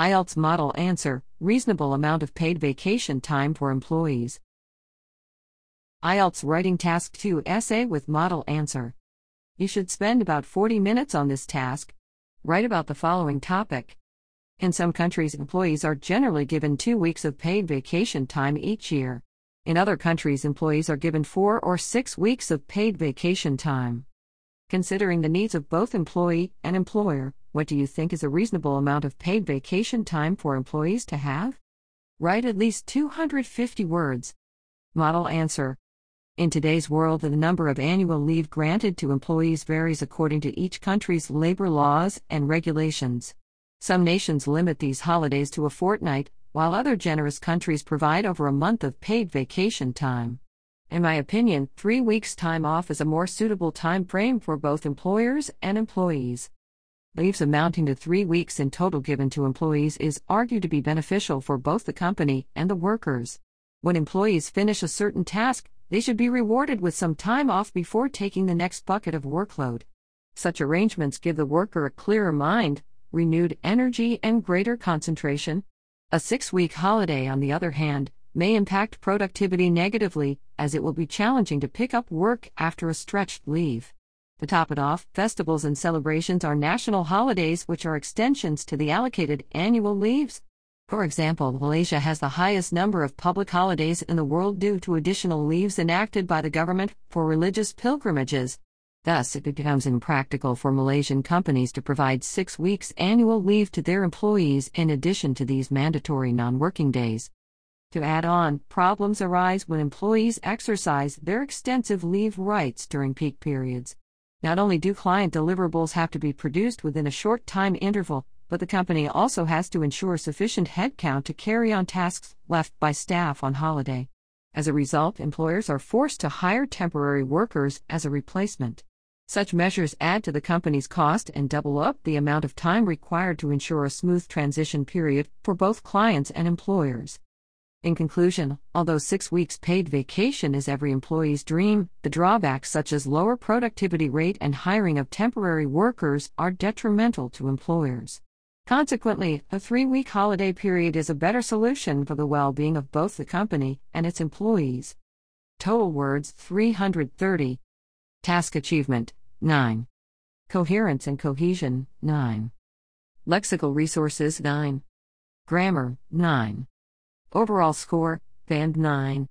IELTS model answer reasonable amount of paid vacation time for employees. IELTS writing task 2 essay with model answer. You should spend about 40 minutes on this task. Write about the following topic. In some countries, employees are generally given two weeks of paid vacation time each year. In other countries, employees are given four or six weeks of paid vacation time. Considering the needs of both employee and employer, what do you think is a reasonable amount of paid vacation time for employees to have? Write at least 250 words. Model answer In today's world, the number of annual leave granted to employees varies according to each country's labor laws and regulations. Some nations limit these holidays to a fortnight, while other generous countries provide over a month of paid vacation time. In my opinion, three weeks' time off is a more suitable time frame for both employers and employees. Leaves amounting to three weeks in total given to employees is argued to be beneficial for both the company and the workers. When employees finish a certain task, they should be rewarded with some time off before taking the next bucket of workload. Such arrangements give the worker a clearer mind, renewed energy, and greater concentration. A six week holiday, on the other hand, may impact productivity negatively, as it will be challenging to pick up work after a stretched leave. To top it off, festivals and celebrations are national holidays which are extensions to the allocated annual leaves. For example, Malaysia has the highest number of public holidays in the world due to additional leaves enacted by the government for religious pilgrimages. Thus, it becomes impractical for Malaysian companies to provide six weeks annual leave to their employees in addition to these mandatory non working days. To add on, problems arise when employees exercise their extensive leave rights during peak periods. Not only do client deliverables have to be produced within a short time interval, but the company also has to ensure sufficient headcount to carry on tasks left by staff on holiday. As a result, employers are forced to hire temporary workers as a replacement. Such measures add to the company's cost and double up the amount of time required to ensure a smooth transition period for both clients and employers. In conclusion, although six weeks paid vacation is every employee's dream, the drawbacks such as lower productivity rate and hiring of temporary workers are detrimental to employers. Consequently, a three week holiday period is a better solution for the well being of both the company and its employees. Total words 330. Task achievement 9. Coherence and cohesion 9. Lexical resources 9. Grammar 9. Overall score, Band 9.